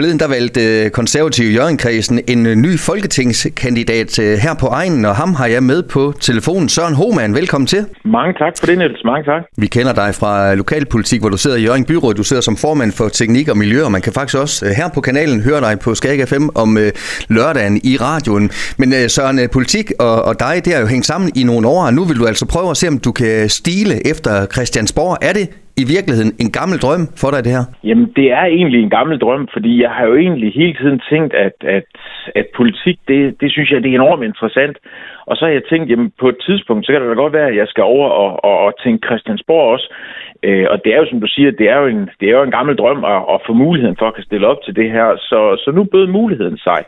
Forleden der valgte øh, konservative Jørgenkredsen en øh, ny folketingskandidat øh, her på egnen, og ham har jeg med på telefonen. Søren Homan, velkommen til. Mange tak for det, Niels. Mange tak. Vi kender dig fra lokalpolitik, hvor du sidder i Jørgen Byråd. Du sidder som formand for teknik og miljø, og man kan faktisk også her på kanalen høre dig på Skag FM om lørdagen i radioen. Men Søren, politik og, og dig, det har jo hængt sammen i nogle år, og nu vil du altså prøve at se, om du kan stile efter Christiansborg. Er det i virkeligheden en gammel drøm for dig, det her? Jamen, det er egentlig en gammel drøm, fordi jeg har jo egentlig hele tiden tænkt, at, at, at politik, det, det synes jeg, det er enormt interessant. Og så har jeg tænkt, jamen på et tidspunkt, så kan det da godt være, at jeg skal over og, og, og tænke Christiansborg også. Øh, og det er jo, som du siger, det er jo en, det er jo en gammel drøm at, at få muligheden for at kan stille op til det her. Så, så nu bød muligheden sig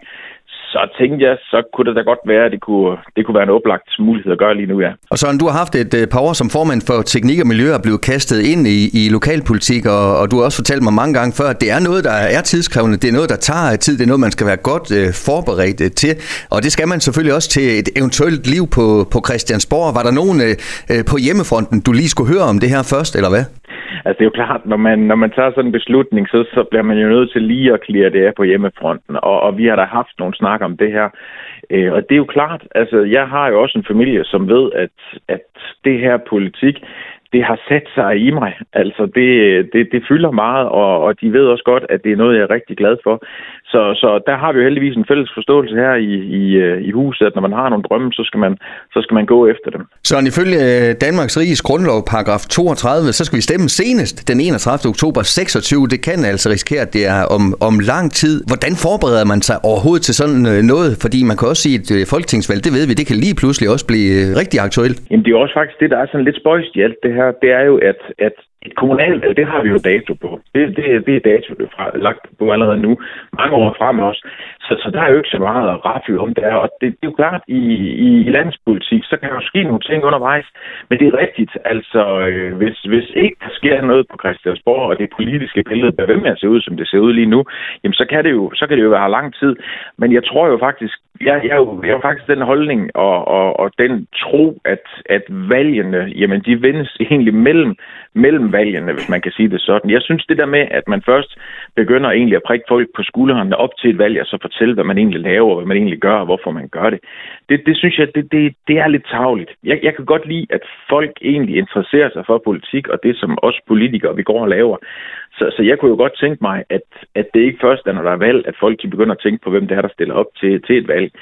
så tænkte jeg, så kunne det da godt være, at det kunne, det kunne være en oplagt mulighed at gøre lige nu, ja. Og så du har haft et øh, par år som formand for teknik og miljø og blevet kastet ind i, i lokalpolitik, og, og du har også fortalt mig mange gange før, at det er noget, der er tidskrævende, det er noget, der tager tid, det er noget, man skal være godt øh, forberedt øh, til, og det skal man selvfølgelig også til et eventuelt liv på, på Christiansborg. Var der nogen øh, øh på hjemmefronten, du lige skulle høre om det her først, eller hvad? Altså det er jo klart, når man, når man tager sådan en beslutning, så, så bliver man jo nødt til lige at klire det af på hjemmefronten. Og, og vi har da haft nogle snak om det her. Øh, og det er jo klart, altså jeg har jo også en familie, som ved, at, at det her politik, det har sat sig i mig. Altså, det, det, det fylder meget, og, og de ved også godt, at det er noget, jeg er rigtig glad for. Så, så der har vi jo heldigvis en fælles forståelse her i, i, øh, i huset, at når man har nogle drømme, så skal man, så skal man gå efter dem. Så ifølge øh, Danmarks Riges Grundlov, paragraf 32, så skal vi stemme senest den 31. oktober 26. Det kan altså risikere, at det er om, om lang tid. Hvordan forbereder man sig overhovedet til sådan øh, noget? Fordi man kan også sige, at folketingsvalg, det ved vi, det kan lige pludselig også blive rigtig aktuelt. Jamen det er også faktisk det, der er sådan lidt spøjst i alt det her. Det er jo, at, at et kommunalvalg, det har vi jo dato på. Det, det, det er dato det er fra, lagt på allerede nu, mange år frem også. Så, så der er jo ikke så meget at raffe om der. Og det, det er jo klart, i, i, i landspolitik, så kan der jo ske nogle ting undervejs. Men det er rigtigt, altså øh, hvis, hvis ikke der sker noget på Christiansborg, og det politiske billede bliver ved med at se ud, som det ser ud lige nu, jamen så kan det jo, så kan det jo være lang tid. Men jeg tror jo faktisk, jeg, jeg, jeg, jeg har faktisk den holdning og, og, og den tro, at, at valgene, jamen de vindes egentlig mellem, mellem valgene, hvis man kan sige det sådan. Jeg synes det der med, at man først begynder egentlig at prikke folk på skuldrene op til et valg, og så fortælle, hvad man egentlig laver, hvad man egentlig gør, og hvorfor man gør det, det, det synes jeg, det, det, det er lidt tavligt. Jeg, jeg kan godt lide, at folk egentlig interesserer sig for politik, og det som os politikere, vi går og laver. Så, så jeg kunne jo godt tænke mig, at, at det ikke først er, når der er valg, at folk de begynder at tænke på, hvem det er, der stiller op til, til et valg.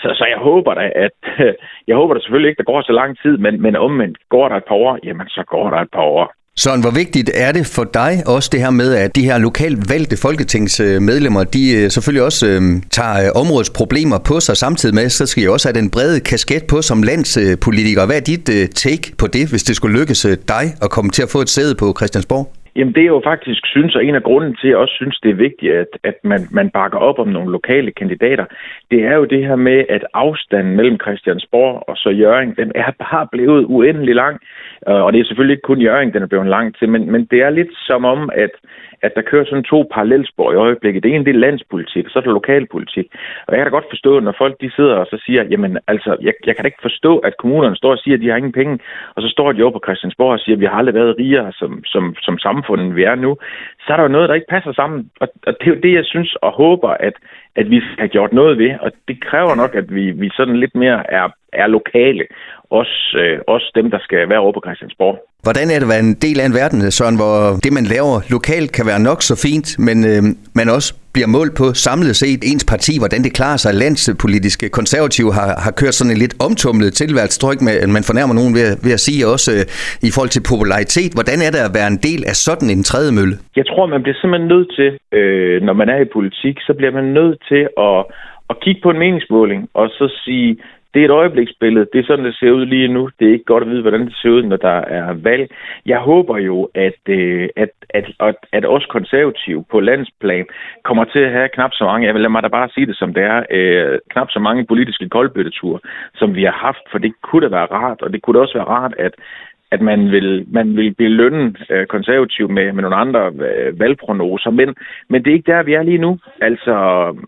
Så, så jeg håber da, at jeg håber da selvfølgelig ikke, der går så lang tid, men, men omvendt går der et par år, jamen så går der et par år. Søren, hvor vigtigt er det for dig også det her med, at de her lokalt valgte folketingsmedlemmer, de øh, selvfølgelig også øh, tager øh, områdets problemer på sig samtidig med, så skal I også have den brede kasket på som landspolitiker. Hvad er dit øh, take på det, hvis det skulle lykkes øh, dig at komme til at få et sæde på Christiansborg? Jamen det er jo faktisk synes, og en af grunden til, at jeg også synes, det er vigtigt, at, at man, man bakker op om nogle lokale kandidater, det er jo det her med, at afstanden mellem Christiansborg og så Jøring, den er bare blevet uendelig lang. Øh, og det er selvfølgelig ikke kun Jøring, den er blevet lang til, men, men det er lidt som om, at, at der kører sådan to parallelspor i øjeblikket. Det ene det er landspolitik, og så er det lokalpolitik. Og jeg kan da godt forstå, når folk de sidder og så siger, jamen altså, jeg, jeg kan da ikke forstå, at kommunerne står og siger, at de har ingen penge, og så står de over på Christiansborg og siger, at vi har aldrig været rigere som, som, som samfund, end vi er nu. Så er der jo noget, der ikke passer sammen. Og, og det er jo det, jeg synes og håber, at, at vi skal gjort noget ved. Og det kræver nok, at vi, vi sådan lidt mere er, er lokale. Også, øh, også dem, der skal være over på Christiansborg. Hvordan er det at være en del af en verden, Søren, hvor det, man laver lokalt, kan være nok så fint, men øh, man også bliver målt på samlet set ens parti, hvordan det klarer sig. Landspolitiske konservative har, har kørt sådan en lidt omtumlet tilværelse, tror ikke, man fornærmer nogen ved, ved at sige også øh, i forhold til popularitet. Hvordan er det at være en del af sådan en tredje mølle? Jeg tror, man bliver simpelthen nødt til, øh, når man er i politik, så bliver man nødt til at, at kigge på en meningsmåling og så sige, det er et øjebliksbillede. Det er sådan, det ser ud lige nu. Det er ikke godt at vide, hvordan det ser ud, når der er valg. Jeg håber jo, at, øh, at, at, at, at os konservative på landsplan kommer til at have knap så mange, jeg vil lade mig da bare sige det som det er, øh, knap så mange politiske koldbøtteture, som vi har haft, for det kunne da være rart, og det kunne da også være rart, at at man vil, man vil belønne øh, konservativ med, med nogle andre øh, valgprognoser, men, men det er ikke der, vi er lige nu. Altså,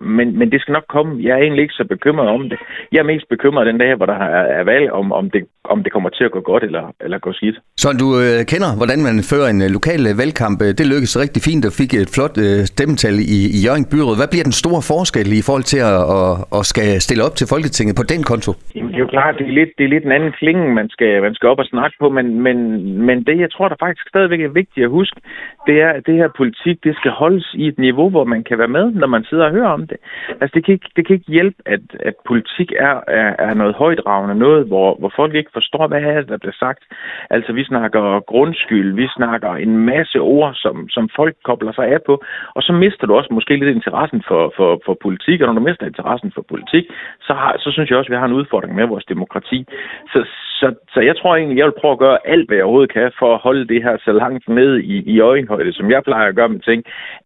men, men det skal nok komme. Jeg er egentlig ikke så bekymret om det. Jeg er mest bekymret den dag, hvor der er, er valg, om, om, det, om det kommer til at gå godt eller, eller gå skidt. Så du øh, kender, hvordan man fører en øh, lokal øh, valgkamp. Det lykkedes rigtig fint og fik et flot øh, stemmetal i, i Jørgen Byråd. Hvad bliver den store forskel i forhold til at, at, at skal stille op til Folketinget på den konto? Jamen, det er jo klart, det er lidt, det er lidt en anden klinge, man skal, man skal op og snakke på, men, men, men det, jeg tror, der faktisk stadigvæk er vigtigt at huske, det er, at det her politik, det skal holdes i et niveau, hvor man kan være med, når man sidder og hører om det. Altså, det kan ikke, det kan ikke hjælpe, at, at politik er, er, er noget højdragende, noget, hvor, hvor folk ikke forstår, hvad er det, der bliver sagt. Altså, vi snakker grundskyld, vi snakker en masse ord, som, som folk kobler sig af på, og så mister du også måske lidt interessen for, for, for politik, og når du mister interessen for politik, så, har, så synes jeg også, at vi har en udfordring med vores demokrati. Så, så, så jeg tror egentlig, jeg vil prøve at gøre alt, hvad jeg overhovedet kan, for at holde det her så langt ned i, i øjenhøjde, som jeg plejer at gøre med ting,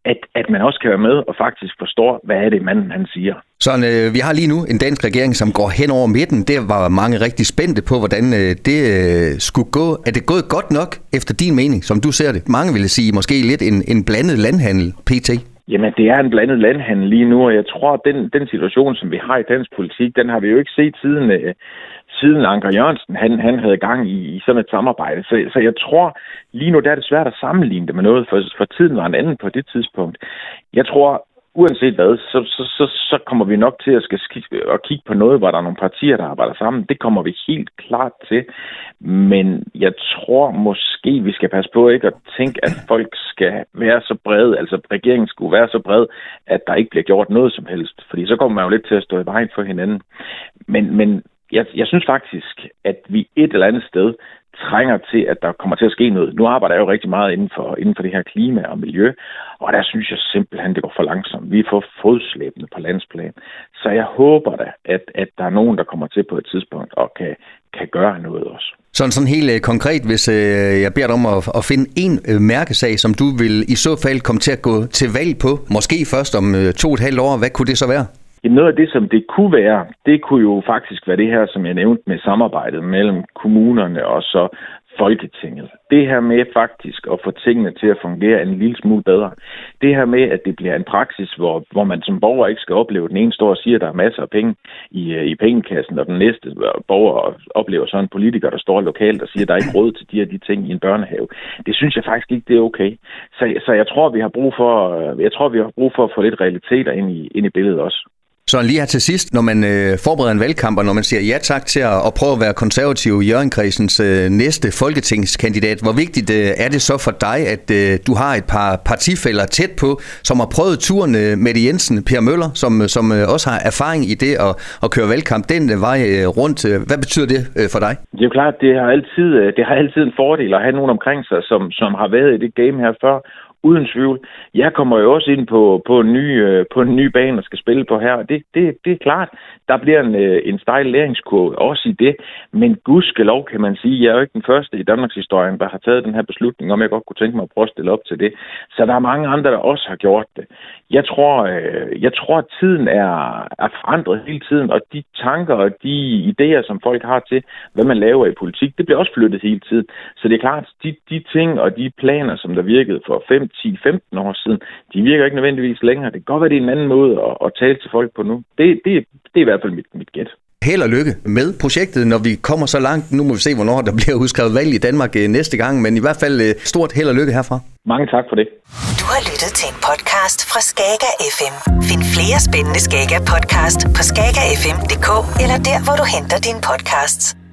at, at man også kan være med og faktisk forstår, hvad er det, manden han siger. Så øh, vi har lige nu en dansk regering, som går hen over midten. Det var mange rigtig spændte på, hvordan øh, det øh, skulle gå. Er det gået godt nok, efter din mening, som du ser det? Mange ville sige måske lidt en, en blandet landhandel, PT. Jamen, det er en blandet landhandel lige nu, og jeg tror, at den, den situation, som vi har i dansk politik, den har vi jo ikke set siden, øh, siden Anker Jørgensen, han, han havde gang i, i sådan et samarbejde. Så, så jeg tror, lige nu der er det svært at sammenligne det med noget, for, for tiden var en anden på det tidspunkt. Jeg tror, uanset hvad, så, så, så, så kommer vi nok til at, skal sk- at kigge på noget, hvor der er nogle partier, der arbejder sammen. Det kommer vi helt klart til. Men jeg tror måske, vi skal passe på ikke at tænke, at folk skal være så brede, altså regeringen skulle være så bred, at der ikke bliver gjort noget som helst. Fordi så kommer man jo lidt til at stå i vejen for hinanden. Men, men jeg, jeg synes faktisk, at vi et eller andet sted trænger til, at der kommer til at ske noget. Nu arbejder jeg jo rigtig meget inden for, inden for det her klima og miljø, og der synes jeg simpelthen, det går for langsomt. Vi får fodslæbende på landsplan. Så jeg håber da, at, at der er nogen, der kommer til på et tidspunkt og kan, kan gøre noget også. Sådan, sådan helt øh, konkret, hvis øh, jeg beder dig om at, at finde en øh, mærkesag, som du vil i så fald komme til at gå til valg på, måske først om øh, to og et halvt år, hvad kunne det så være? Jamen noget af det, som det kunne være, det kunne jo faktisk være det her, som jeg nævnte med samarbejdet mellem kommunerne og så Folketinget. Det her med faktisk at få tingene til at fungere en lille smule bedre. Det her med, at det bliver en praksis, hvor, hvor man som borger ikke skal opleve, at den ene står og siger, at der er masser af penge i, øh, i pengekassen, og den næste øh, borger oplever så en politiker, der står lokalt og siger, at der er ikke råd til de her de ting i en børnehave. Det synes jeg faktisk ikke, det er okay. Så, så jeg tror, vi har brug for, øh, jeg tror, vi har brug for at få lidt realiteter ind i, ind i billedet også. Så lige her til sidst, når man øh, forbereder en valgkamp, og når man siger ja tak til at, at prøve at være konservativ i Jørgenkredsens øh, næste folketingskandidat, hvor vigtigt øh, er det så for dig, at øh, du har et par partifælder tæt på, som har prøvet turen øh, med Jensen, Per Møller, som, øh, som øh, også har erfaring i det at, at køre valgkamp den øh, vej øh, rundt. Øh, hvad betyder det øh, for dig? Det er jo klart, det har altid, øh, det har altid en fordel at have nogen omkring sig, som, som har været i det game her før, uden tvivl. Jeg kommer jo også ind på, på, en, ny, øh, på en ny bane og skal spille på her, og det, det, det er klart, der bliver en, øh, en stejl læringskurve også i det, men gudskelov kan man sige, jeg er jo ikke den første i Danmarks historie, der har taget den her beslutning, om jeg godt kunne tænke mig at prøve at stille op til det. Så der er mange andre, der også har gjort det. Jeg tror, øh, jeg tror at tiden er, er forandret hele tiden, og de tanker og de idéer, som folk har til, hvad man laver i politik, det bliver også flyttet hele tiden. Så det er klart, de, de ting og de planer, som der virkede for 5, 10, 15 år siden, de virker ikke nødvendigvis længere. Det kan godt være, det er en anden måde at, at tale til folk på nu. Det, det, det er i hvert fald mit, mit gæt. Held og lykke med projektet, når vi kommer så langt. Nu må vi se, hvornår der bliver udskrevet valg i Danmark øh, næste gang, men i hvert fald øh, stort held og lykke herfra. Mange tak for det. Du har lyttet til en podcast fra Skager FM. Find flere spændende Skager podcast på skagerfm.dk eller der, hvor du henter dine podcasts.